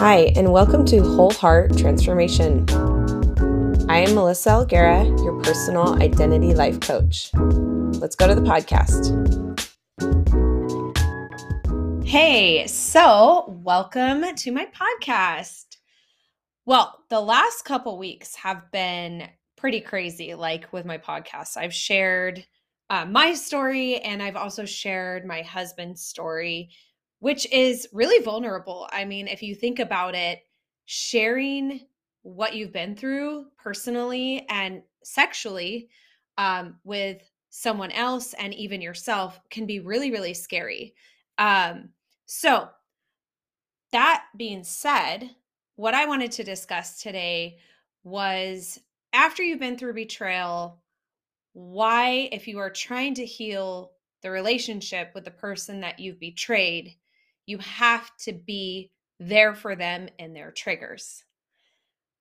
Hi, and welcome to Whole Heart Transformation. I am Melissa Alguera, your personal identity life coach. Let's go to the podcast. Hey, so welcome to my podcast. Well, the last couple weeks have been pretty crazy, like with my podcast. I've shared uh, my story and I've also shared my husband's story which is really vulnerable. I mean, if you think about it, sharing what you've been through personally and sexually um, with someone else and even yourself can be really, really scary. Um, so, that being said, what I wanted to discuss today was after you've been through betrayal, why, if you are trying to heal the relationship with the person that you've betrayed, you have to be there for them and their triggers.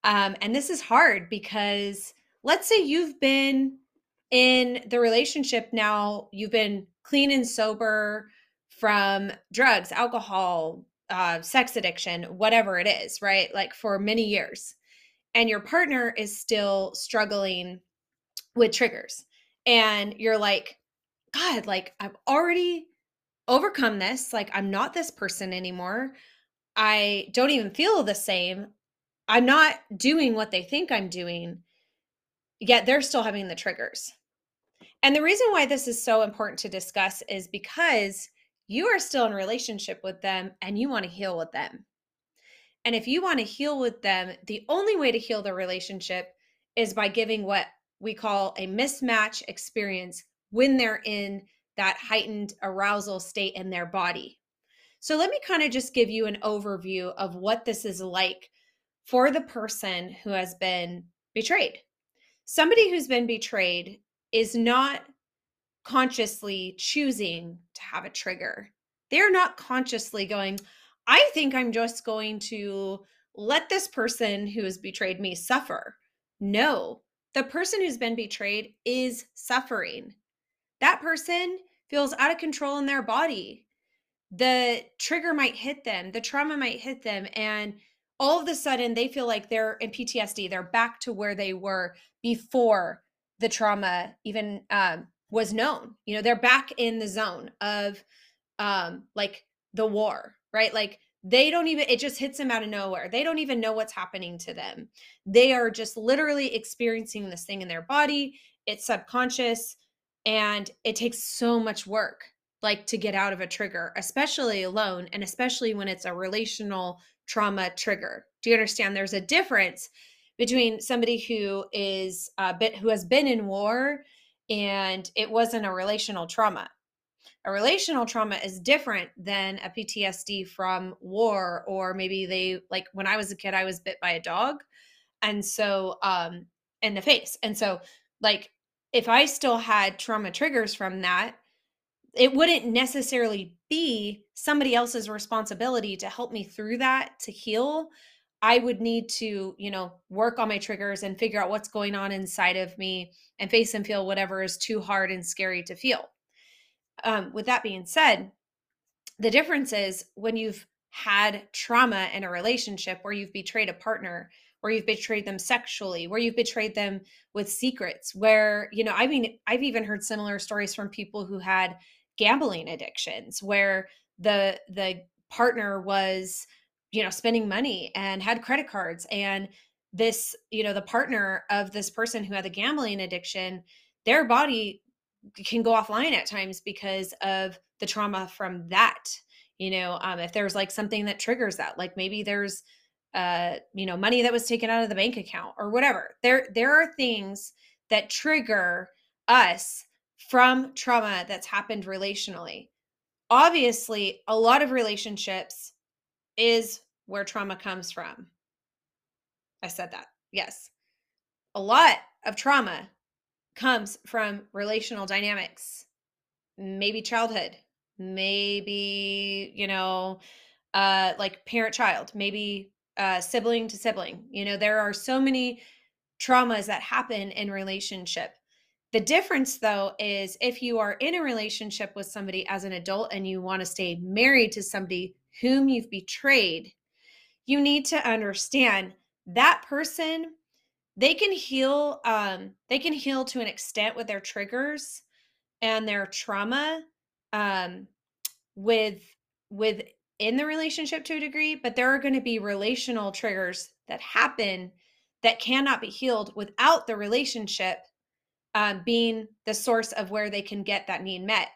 Um, and this is hard because let's say you've been in the relationship now, you've been clean and sober from drugs, alcohol, uh, sex addiction, whatever it is, right? Like for many years. And your partner is still struggling with triggers. And you're like, God, like I've already overcome this. Like, I'm not this person anymore. I don't even feel the same. I'm not doing what they think I'm doing, yet they're still having the triggers. And the reason why this is so important to discuss is because you are still in relationship with them and you want to heal with them. And if you want to heal with them, the only way to heal the relationship is by giving what we call a mismatch experience when they're in that heightened arousal state in their body. So, let me kind of just give you an overview of what this is like for the person who has been betrayed. Somebody who's been betrayed is not consciously choosing to have a trigger. They're not consciously going, I think I'm just going to let this person who has betrayed me suffer. No, the person who's been betrayed is suffering. That person feels out of control in their body. The trigger might hit them, the trauma might hit them, and all of a sudden they feel like they're in PTSD. They're back to where they were before the trauma even um, was known. You know, they're back in the zone of um, like the war, right? Like they don't even, it just hits them out of nowhere. They don't even know what's happening to them. They are just literally experiencing this thing in their body. It's subconscious and it takes so much work like to get out of a trigger especially alone and especially when it's a relational trauma trigger. Do you understand? There's a difference between somebody who is a bit who has been in war and it wasn't a relational trauma. A relational trauma is different than a PTSD from war or maybe they like when I was a kid I was bit by a dog and so um in the face. And so like if I still had trauma triggers from that, it wouldn't necessarily be somebody else's responsibility to help me through that to heal. I would need to, you know, work on my triggers and figure out what's going on inside of me and face and feel whatever is too hard and scary to feel. Um, with that being said, the difference is when you've had trauma in a relationship where you've betrayed a partner, where you've betrayed them sexually, where you've betrayed them with secrets, where, you know, I mean, I've even heard similar stories from people who had gambling addictions where the the partner was, you know, spending money and had credit cards and this, you know, the partner of this person who had the gambling addiction, their body can go offline at times because of the trauma from that you know um, if there's like something that triggers that like maybe there's uh you know money that was taken out of the bank account or whatever. There there are things that trigger us from trauma that's happened relationally. Obviously a lot of relationships is where trauma comes from. I said that yes. A lot of trauma comes from relational dynamics maybe childhood maybe you know uh like parent child maybe uh, sibling to sibling. You know, there are so many traumas that happen in relationship. The difference, though, is if you are in a relationship with somebody as an adult and you want to stay married to somebody whom you've betrayed, you need to understand that person they can heal um they can heal to an extent with their triggers and their trauma um with with in the relationship to a degree but there are going to be relational triggers that happen that cannot be healed without the relationship um, being the source of where they can get that need met.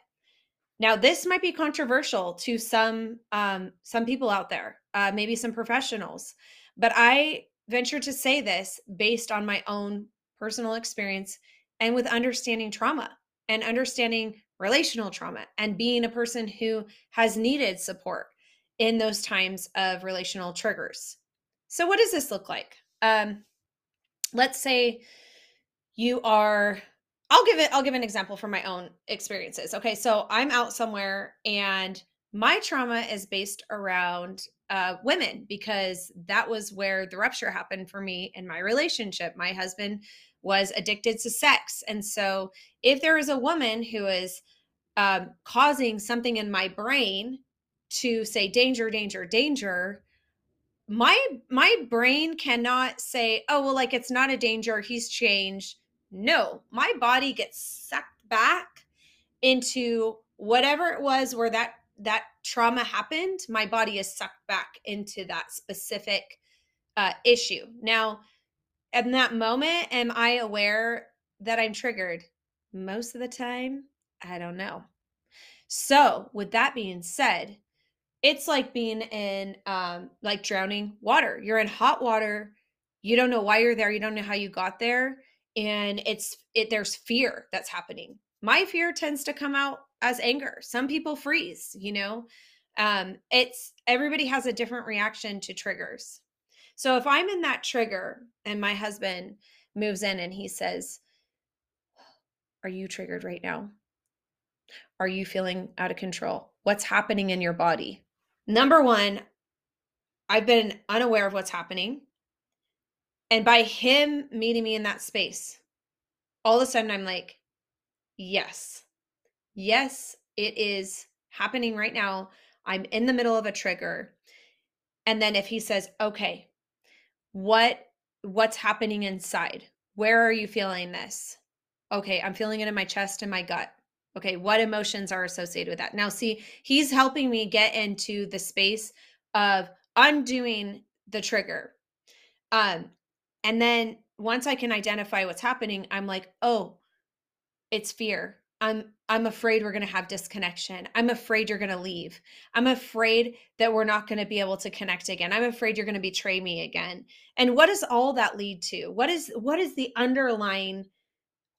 Now this might be controversial to some um, some people out there uh, maybe some professionals but i venture to say this based on my own personal experience and with understanding trauma and understanding relational trauma and being a person who has needed support in those times of relational triggers. So, what does this look like? Um, let's say you are I'll give it I'll give an example from my own experiences. Okay, so I'm out somewhere and my trauma is based around uh, women because that was where the rupture happened for me in my relationship. My husband was addicted to sex. And so, if there is a woman who is um, causing something in my brain to say danger, danger, danger, my my brain cannot say, oh well, like it's not a danger. He's changed. No, my body gets sucked back into whatever it was where that that trauma happened, my body is sucked back into that specific uh, issue. Now, in that moment, am I aware that I'm triggered? Most of the time, I don't know. So, with that being said, it's like being in um, like drowning water. You're in hot water. You don't know why you're there. You don't know how you got there, and it's it. There's fear that's happening. My fear tends to come out as anger. Some people freeze, you know. Um, it's everybody has a different reaction to triggers. So if I'm in that trigger and my husband moves in and he says, Are you triggered right now? Are you feeling out of control? What's happening in your body? Number one, I've been unaware of what's happening. And by him meeting me in that space, all of a sudden I'm like, Yes, yes, it is happening right now. I'm in the middle of a trigger. And then if he says, "Okay, what what's happening inside? Where are you feeling this?" Okay, I'm feeling it in my chest and my gut. Okay, what emotions are associated with that? Now see, he's helping me get into the space of undoing the trigger. Um and then once I can identify what's happening, I'm like, "Oh, it's fear. I'm I'm afraid we're going to have disconnection. I'm afraid you're going to leave. I'm afraid that we're not going to be able to connect again. I'm afraid you're going to betray me again. And what does all that lead to? What is what is the underlying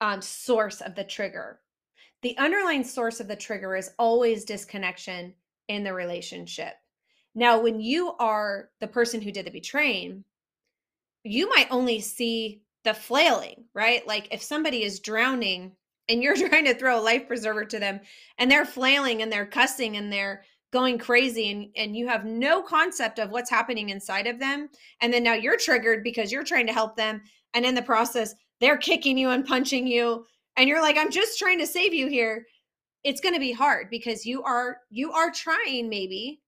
um, source of the trigger? The underlying source of the trigger is always disconnection in the relationship. Now, when you are the person who did the betraying, you might only see the flailing, right? Like if somebody is drowning and you're trying to throw a life preserver to them and they're flailing and they're cussing and they're going crazy and, and you have no concept of what's happening inside of them and then now you're triggered because you're trying to help them and in the process they're kicking you and punching you and you're like i'm just trying to save you here. It's going to be hard because you are you are trying maybe.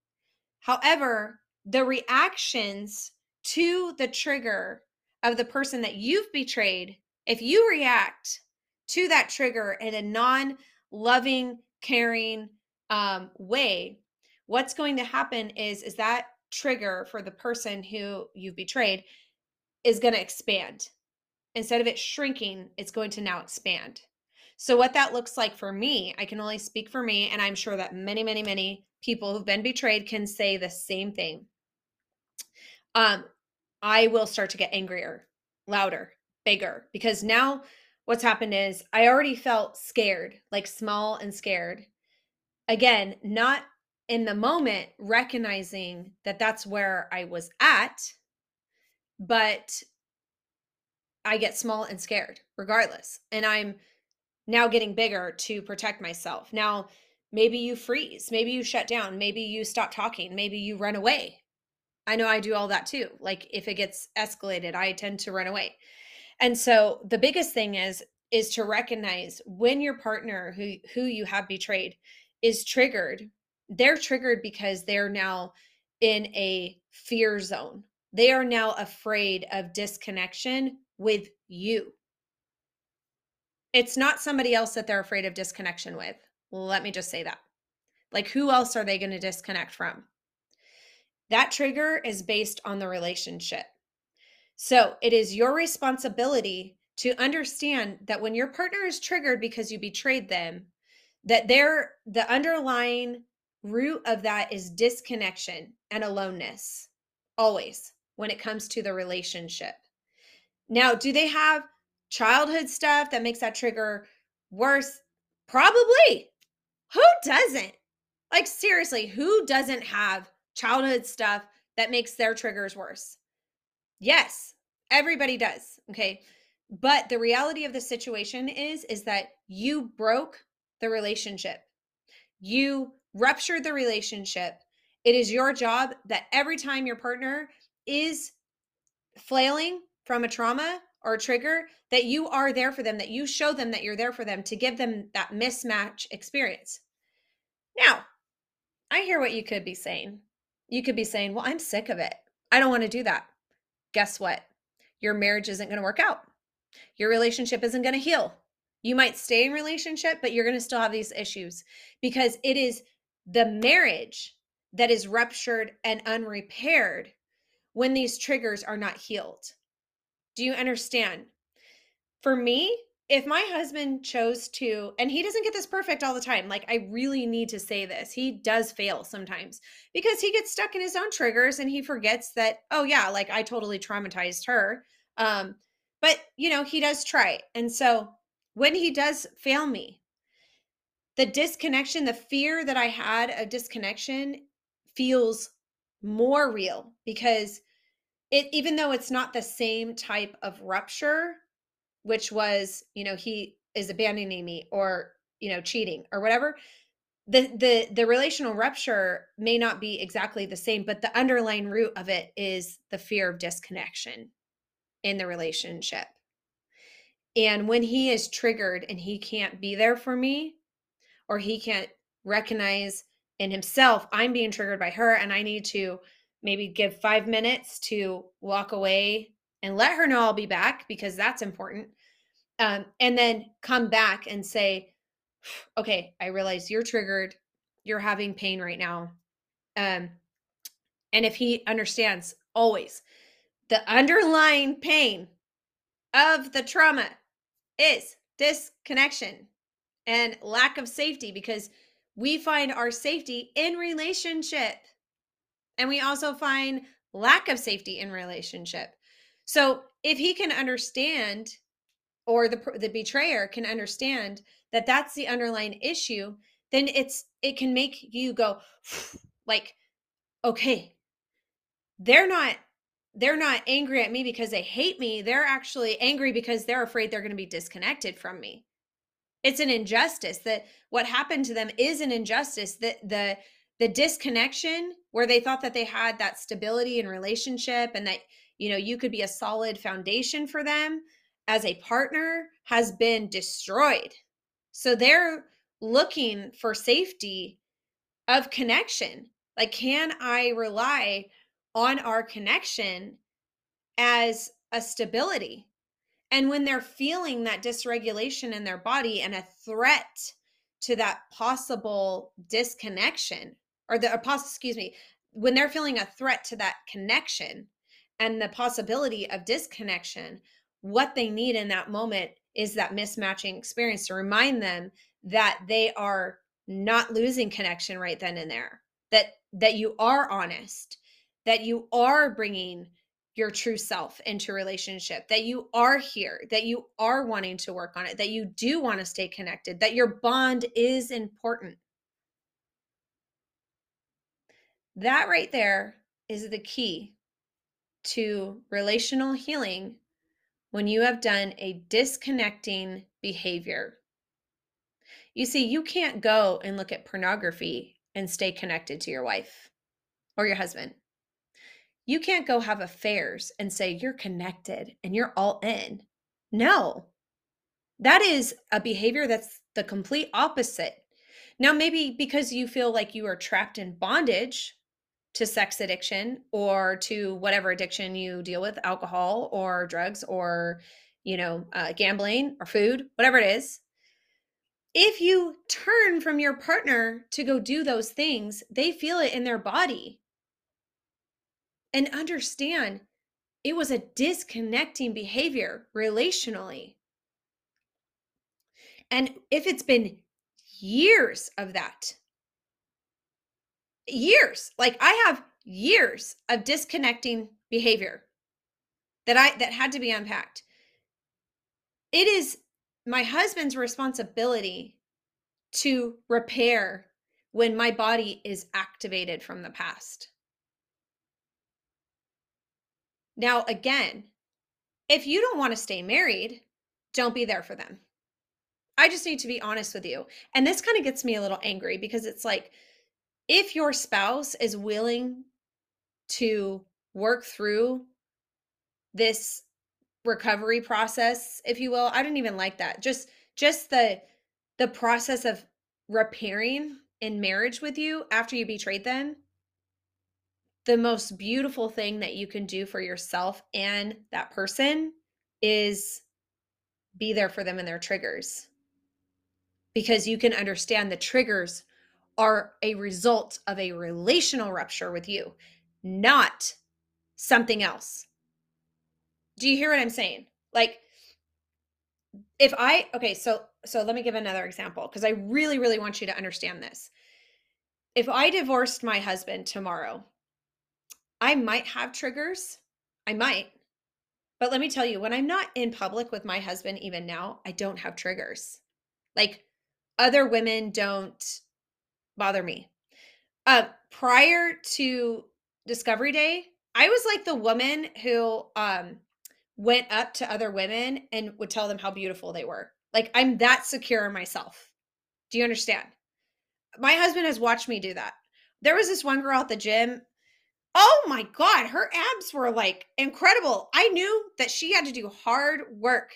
However the reactions to the trigger of the person that you've betrayed if you react to that trigger in a non loving, caring um, way, what's going to happen is is that trigger for the person who you've betrayed is going to expand. Instead of it shrinking, it's going to now expand. So, what that looks like for me, I can only speak for me, and I'm sure that many, many, many people who've been betrayed can say the same thing. Um, I will start to get angrier, louder, bigger, because now what's happened is I already felt scared, like small and scared. Again, not in the moment recognizing that that's where I was at, but I get small and scared regardless. And I'm now getting bigger to protect myself. Now, maybe you freeze, maybe you shut down, maybe you stop talking, maybe you run away. I know I do all that too. Like if it gets escalated, I tend to run away. And so the biggest thing is is to recognize when your partner who who you have betrayed is triggered. They're triggered because they're now in a fear zone. They are now afraid of disconnection with you. It's not somebody else that they're afraid of disconnection with. Let me just say that. Like, who else are they going to disconnect from? That trigger is based on the relationship. So it is your responsibility to understand that when your partner is triggered because you betrayed them, that they're the underlying root of that is disconnection and aloneness, always when it comes to the relationship. Now, do they have childhood stuff that makes that trigger worse? Probably. Who doesn't? Like, seriously, who doesn't have childhood stuff that makes their triggers worse? Yes, everybody does. Okay. But the reality of the situation is is that you broke the relationship. You ruptured the relationship. It is your job that every time your partner is flailing from a trauma or a trigger that you are there for them, that you show them that you're there for them to give them that mismatch experience. Now, I hear what you could be saying. You could be saying, Well, I'm sick of it. I don't want to do that. Guess what? Your marriage isn't going to work out. Your relationship isn't going to heal. You might stay in relationship, but you're going to still have these issues because it is the marriage that is ruptured and unrepaired when these triggers are not healed. Do you understand? For me, if my husband chose to, and he doesn't get this perfect all the time, like I really need to say this, he does fail sometimes because he gets stuck in his own triggers and he forgets that, oh, yeah, like I totally traumatized her. Um, but, you know, he does try. And so when he does fail me, the disconnection, the fear that I had of disconnection feels more real because it, even though it's not the same type of rupture, which was, you know, he is abandoning me or, you know, cheating or whatever, the the the relational rupture may not be exactly the same, but the underlying root of it is the fear of disconnection in the relationship. And when he is triggered and he can't be there for me, or he can't recognize in himself, I'm being triggered by her, and I need to maybe give five minutes to walk away and let her know I'll be back because that's important um, and then come back and say okay i realize you're triggered you're having pain right now um, and if he understands always the underlying pain of the trauma is disconnection and lack of safety because we find our safety in relationship and we also find lack of safety in relationship so if he can understand or the the betrayer can understand that that's the underlying issue then it's it can make you go like okay they're not they're not angry at me because they hate me they're actually angry because they're afraid they're going to be disconnected from me. It's an injustice that what happened to them is an injustice that the the disconnection where they thought that they had that stability in relationship and that you know you could be a solid foundation for them as a partner has been destroyed. So they're looking for safety of connection. Like, can I rely on our connection as a stability? And when they're feeling that dysregulation in their body and a threat to that possible disconnection, or the, apostle, excuse me, when they're feeling a threat to that connection and the possibility of disconnection, what they need in that moment is that mismatching experience to remind them that they are not losing connection right then and there that that you are honest that you are bringing your true self into relationship that you are here that you are wanting to work on it that you do want to stay connected that your bond is important. That right there is the key to relational healing when you have done a disconnecting behavior. You see, you can't go and look at pornography and stay connected to your wife or your husband. You can't go have affairs and say you're connected and you're all in. No, that is a behavior that's the complete opposite. Now, maybe because you feel like you are trapped in bondage to sex addiction or to whatever addiction you deal with alcohol or drugs or you know uh, gambling or food whatever it is. If you turn from your partner to go do those things they feel it in their body. And understand it was a disconnecting behavior relationally. And if it's been years of that years. Like I have years of disconnecting behavior that I that had to be unpacked. It is my husband's responsibility to repair when my body is activated from the past. Now, again, if you don't want to stay married, don't be there for them. I just need to be honest with you. And this kind of gets me a little angry because it's like, if your spouse is willing to work through this recovery process if you will i don't even like that just just the the process of repairing in marriage with you after you betrayed them the most beautiful thing that you can do for yourself and that person is be there for them and their triggers. Because you can understand the triggers are a result of a relational rupture with you, not something else. Do you hear what I'm saying? Like if I okay, so so let me give another example because I really really want you to understand this. If I divorced my husband tomorrow, I might have triggers. I might. But let me tell you, when I'm not in public with my husband even now, I don't have triggers. Like other women don't bother me. Uh, prior to Discovery Day, I was like the woman who um went up to other women and would tell them how beautiful they were. Like I'm that secure in myself. Do you understand? My husband has watched me do that. There was this one girl at the gym. Oh my God, her abs were like incredible. I knew that she had to do hard work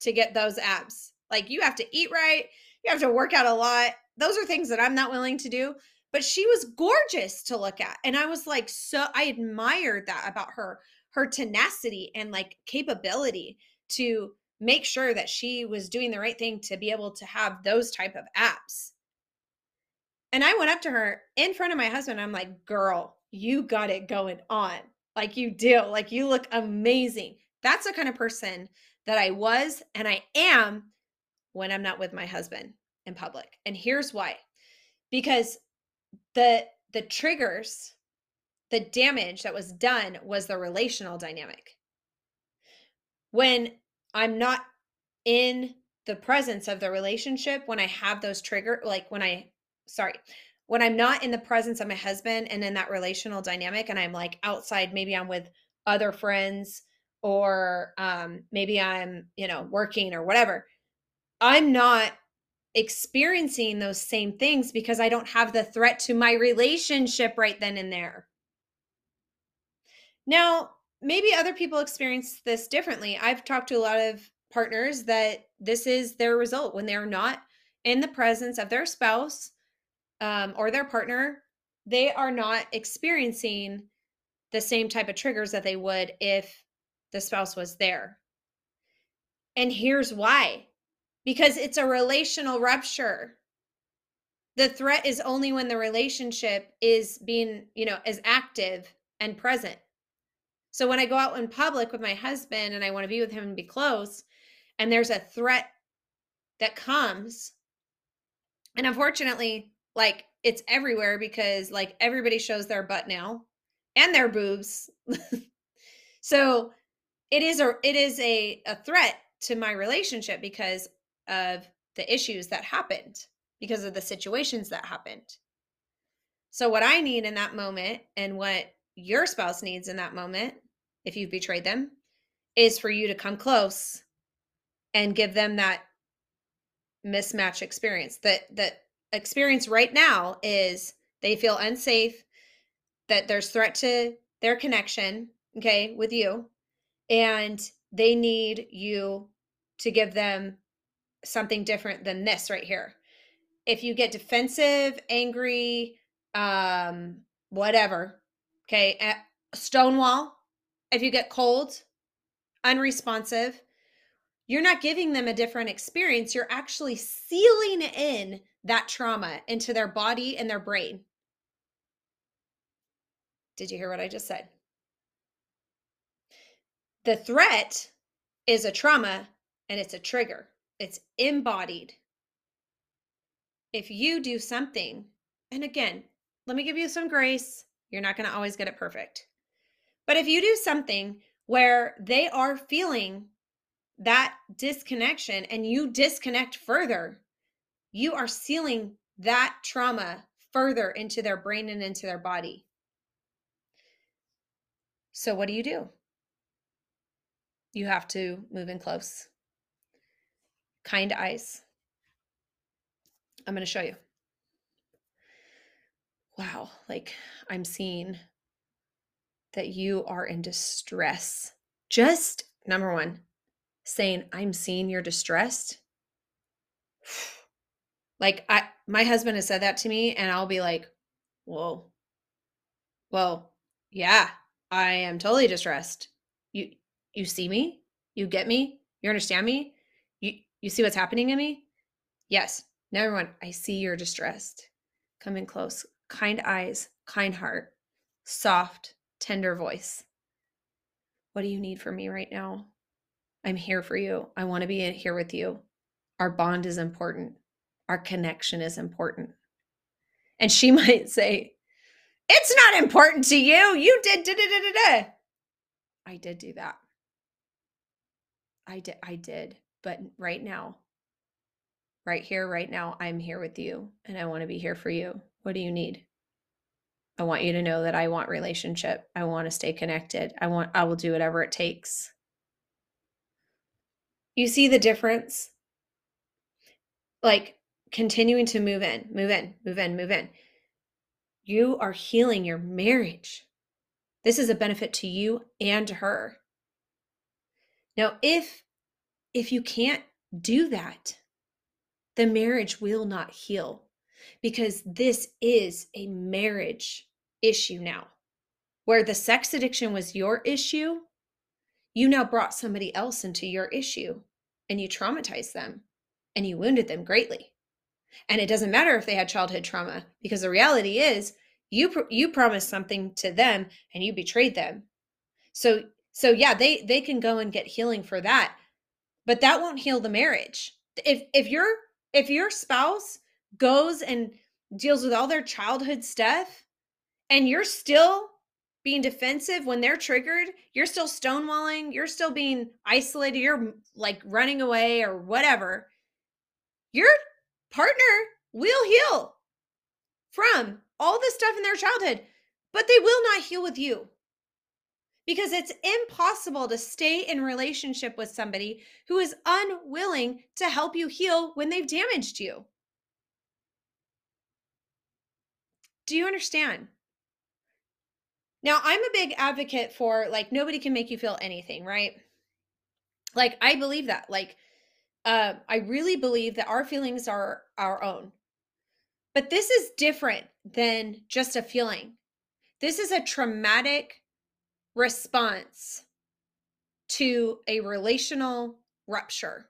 to get those abs. Like you have to eat right, you have to work out a lot those are things that I'm not willing to do. But she was gorgeous to look at. And I was like, so I admired that about her, her tenacity and like capability to make sure that she was doing the right thing to be able to have those type of apps. And I went up to her in front of my husband. I'm like, girl, you got it going on. Like you do. Like you look amazing. That's the kind of person that I was and I am when I'm not with my husband in public. And here's why. Because the the triggers, the damage that was done was the relational dynamic. When I'm not in the presence of the relationship, when I have those trigger like when I sorry, when I'm not in the presence of my husband and in that relational dynamic and I'm like outside, maybe I'm with other friends or um maybe I'm, you know, working or whatever. I'm not experiencing those same things because I don't have the threat to my relationship right then and there. Now, maybe other people experience this differently. I've talked to a lot of partners that this is their result when they're not in the presence of their spouse um, or their partner, they are not experiencing the same type of triggers that they would if the spouse was there. And here's why because it's a relational rupture. The threat is only when the relationship is being, you know, is active and present. So when I go out in public with my husband and I want to be with him and be close, and there's a threat that comes, and unfortunately, like it's everywhere because like everybody shows their butt now and their boobs. so it is a it is a, a threat to my relationship because of the issues that happened because of the situations that happened. So, what I need in that moment and what your spouse needs in that moment, if you've betrayed them, is for you to come close and give them that mismatch experience. That that experience right now is they feel unsafe, that there's threat to their connection, okay, with you, and they need you to give them something different than this right here. If you get defensive, angry, um, whatever, Okay. Stonewall, if you get cold, unresponsive, you're not giving them a different experience. You're actually sealing in that trauma into their body and their brain. Did you hear what I just said? The threat is a trauma and it's a trigger, it's embodied. If you do something, and again, let me give you some grace, you're not going to always get it perfect. But if you do something where they are feeling that disconnection and you disconnect further, you are sealing that trauma further into their brain and into their body. So, what do you do? You have to move in close. Kind eyes. I'm going to show you. Wow, like I'm seeing that you are in distress. Just number one, saying, I'm seeing you're distressed. Like I my husband has said that to me, and I'll be like, Whoa. Well, yeah, I am totally distressed. You you see me? You get me? You understand me? You see what's happening in me? Yes. Number one, I see you're distressed. Come in close. Kind eyes, kind heart, soft, tender voice. What do you need from me right now? I'm here for you. I want to be here with you. Our bond is important. Our connection is important. And she might say, It's not important to you. You did da da da da da. I did do that. I did I did. But right now, right here, right now, I'm here with you and I want to be here for you. What do you need? I want you to know that I want relationship. I want to stay connected. I want I will do whatever it takes. You see the difference? Like continuing to move in, move in, move in, move in. You are healing your marriage. This is a benefit to you and to her. Now, if if you can't do that, the marriage will not heal because this is a marriage issue now. Where the sex addiction was your issue, you now brought somebody else into your issue and you traumatized them and you wounded them greatly. And it doesn't matter if they had childhood trauma because the reality is you you promised something to them and you betrayed them. So so yeah, they they can go and get healing for that. But that won't heal the marriage. If if your if your spouse goes and deals with all their childhood stuff and you're still being defensive when they're triggered, you're still stonewalling, you're still being isolated, you're like running away or whatever, your partner will heal from all the stuff in their childhood, but they will not heal with you. Because it's impossible to stay in relationship with somebody who is unwilling to help you heal when they've damaged you. Do you understand? Now, I'm a big advocate for like nobody can make you feel anything, right? Like I believe that. Like uh, I really believe that our feelings are our own. But this is different than just a feeling. This is a traumatic response to a relational rupture.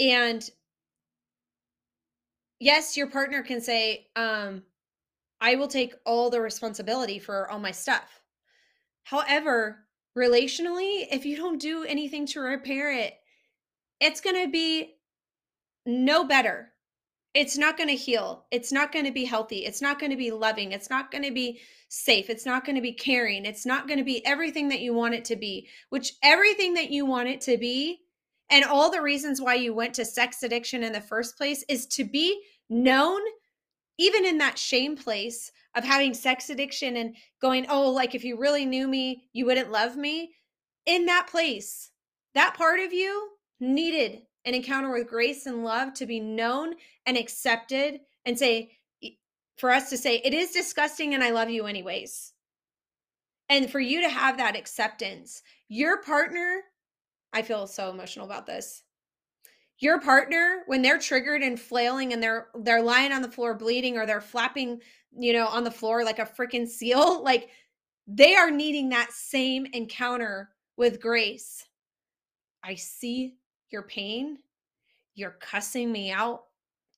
And yes, your partner can say, um, I will take all the responsibility for all my stuff. However, relationally, if you don't do anything to repair it, it's going to be no better. It's not going to heal. It's not going to be healthy. It's not going to be loving. It's not going to be safe. It's not going to be caring. It's not going to be everything that you want it to be, which everything that you want it to be and all the reasons why you went to sex addiction in the first place is to be known even in that shame place of having sex addiction and going, oh, like if you really knew me, you wouldn't love me. In that place, that part of you needed an encounter with grace and love to be known and accepted and say, for us to say, it is disgusting and I love you anyways. And for you to have that acceptance, your partner, I feel so emotional about this. your partner when they're triggered and flailing and they're they're lying on the floor bleeding or they're flapping you know on the floor like a freaking seal like they are needing that same encounter with grace i see your pain you're cussing me out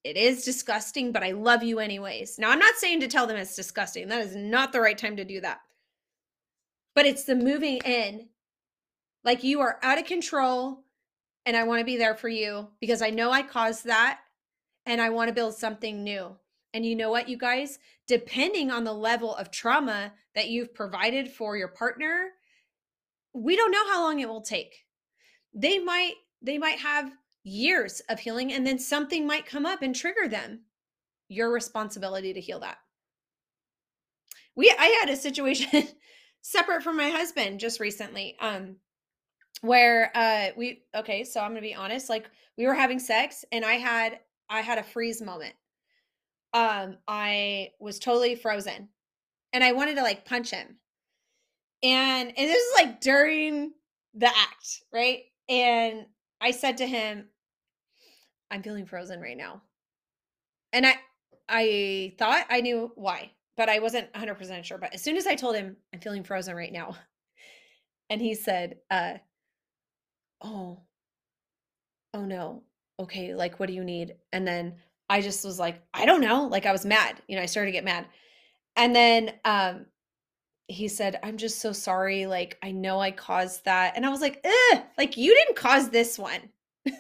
it is disgusting but i love you anyways now i'm not saying to tell them it's disgusting that is not the right time to do that but it's the moving in like you are out of control and I want to be there for you because I know I caused that and I want to build something new. And you know what, you guys? Depending on the level of trauma that you've provided for your partner, we don't know how long it will take. They might they might have years of healing and then something might come up and trigger them. Your responsibility to heal that. We I had a situation separate from my husband just recently. Um where uh we okay so i'm gonna be honest like we were having sex and i had i had a freeze moment um i was totally frozen and i wanted to like punch him and and this is like during the act right and i said to him i'm feeling frozen right now and i i thought i knew why but i wasn't 100% sure but as soon as i told him i'm feeling frozen right now and he said uh oh, oh no. Okay, like what do you need? And then I just was like, I don't know. Like I was mad. You know, I started to get mad. And then um he said, I'm just so sorry. Like, I know I caused that. And I was like, like you didn't cause this one. and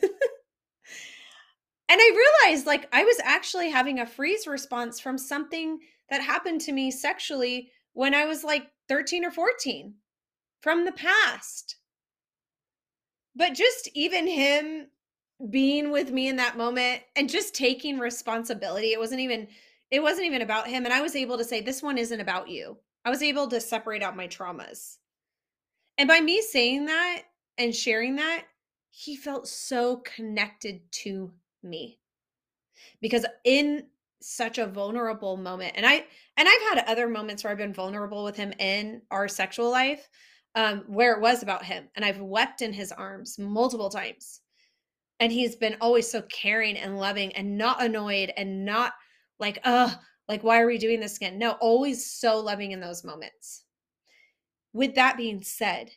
I realized like I was actually having a freeze response from something that happened to me sexually when I was like 13 or 14 from the past but just even him being with me in that moment and just taking responsibility it wasn't even it wasn't even about him and i was able to say this one isn't about you i was able to separate out my traumas and by me saying that and sharing that he felt so connected to me because in such a vulnerable moment and i and i've had other moments where i've been vulnerable with him in our sexual life um, where it was about him. And I've wept in his arms multiple times. And he's been always so caring and loving and not annoyed and not like, oh, like, why are we doing this again? No, always so loving in those moments. With that being said,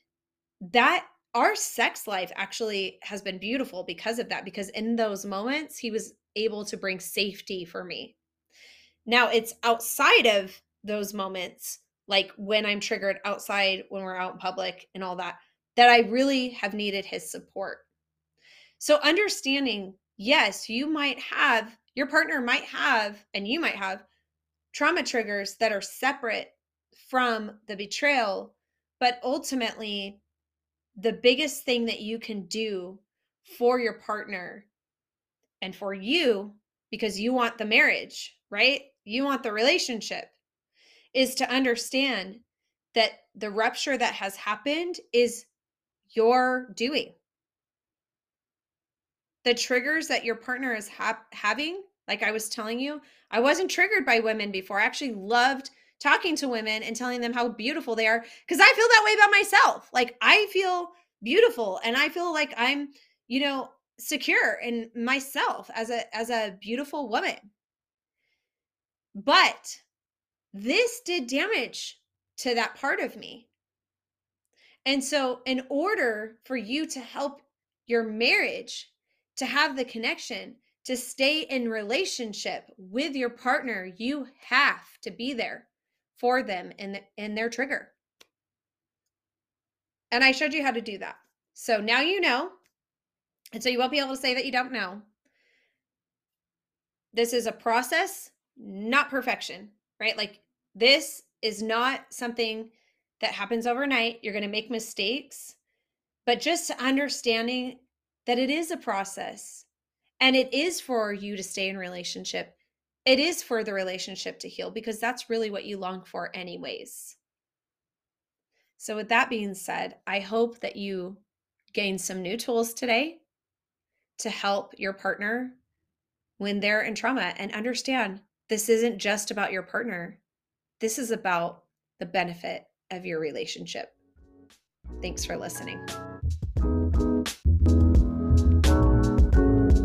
that our sex life actually has been beautiful because of that, because in those moments, he was able to bring safety for me. Now, it's outside of those moments like when I'm triggered outside, when we're out in public and all that, that I really have needed his support. So, understanding, yes, you might have, your partner might have, and you might have trauma triggers that are separate from the betrayal, but ultimately, the biggest thing that you can do for your partner and for you, because you want the marriage, right? You want the relationship is to understand that the rupture that has happened is your doing. The triggers that your partner is ha- having, like I was telling you, I wasn't triggered by women before. I actually loved talking to women and telling them how beautiful they are because I feel that way about myself. Like I feel beautiful and I feel like I'm, you know, secure in myself as a as a beautiful woman. But this did damage to that part of me. And so, in order for you to help your marriage to have the connection, to stay in relationship with your partner, you have to be there for them in, in their trigger. And I showed you how to do that. So now you know. And so you won't be able to say that you don't know. This is a process, not perfection right? Like this is not something that happens overnight. You're going to make mistakes, but just understanding that it is a process and it is for you to stay in relationship. It is for the relationship to heal because that's really what you long for, anyways. So, with that being said, I hope that you gain some new tools today to help your partner when they're in trauma and understand this isn't just about your partner. This is about the benefit of your relationship. Thanks for listening.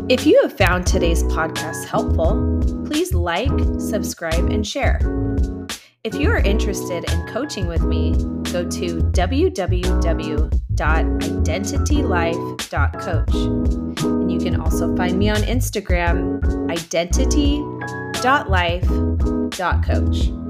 If you have found today's podcast helpful, please like, subscribe, and share. If you are interested in coaching with me, go to www.identitylife.coach. And you can also find me on Instagram, identity.life.coach.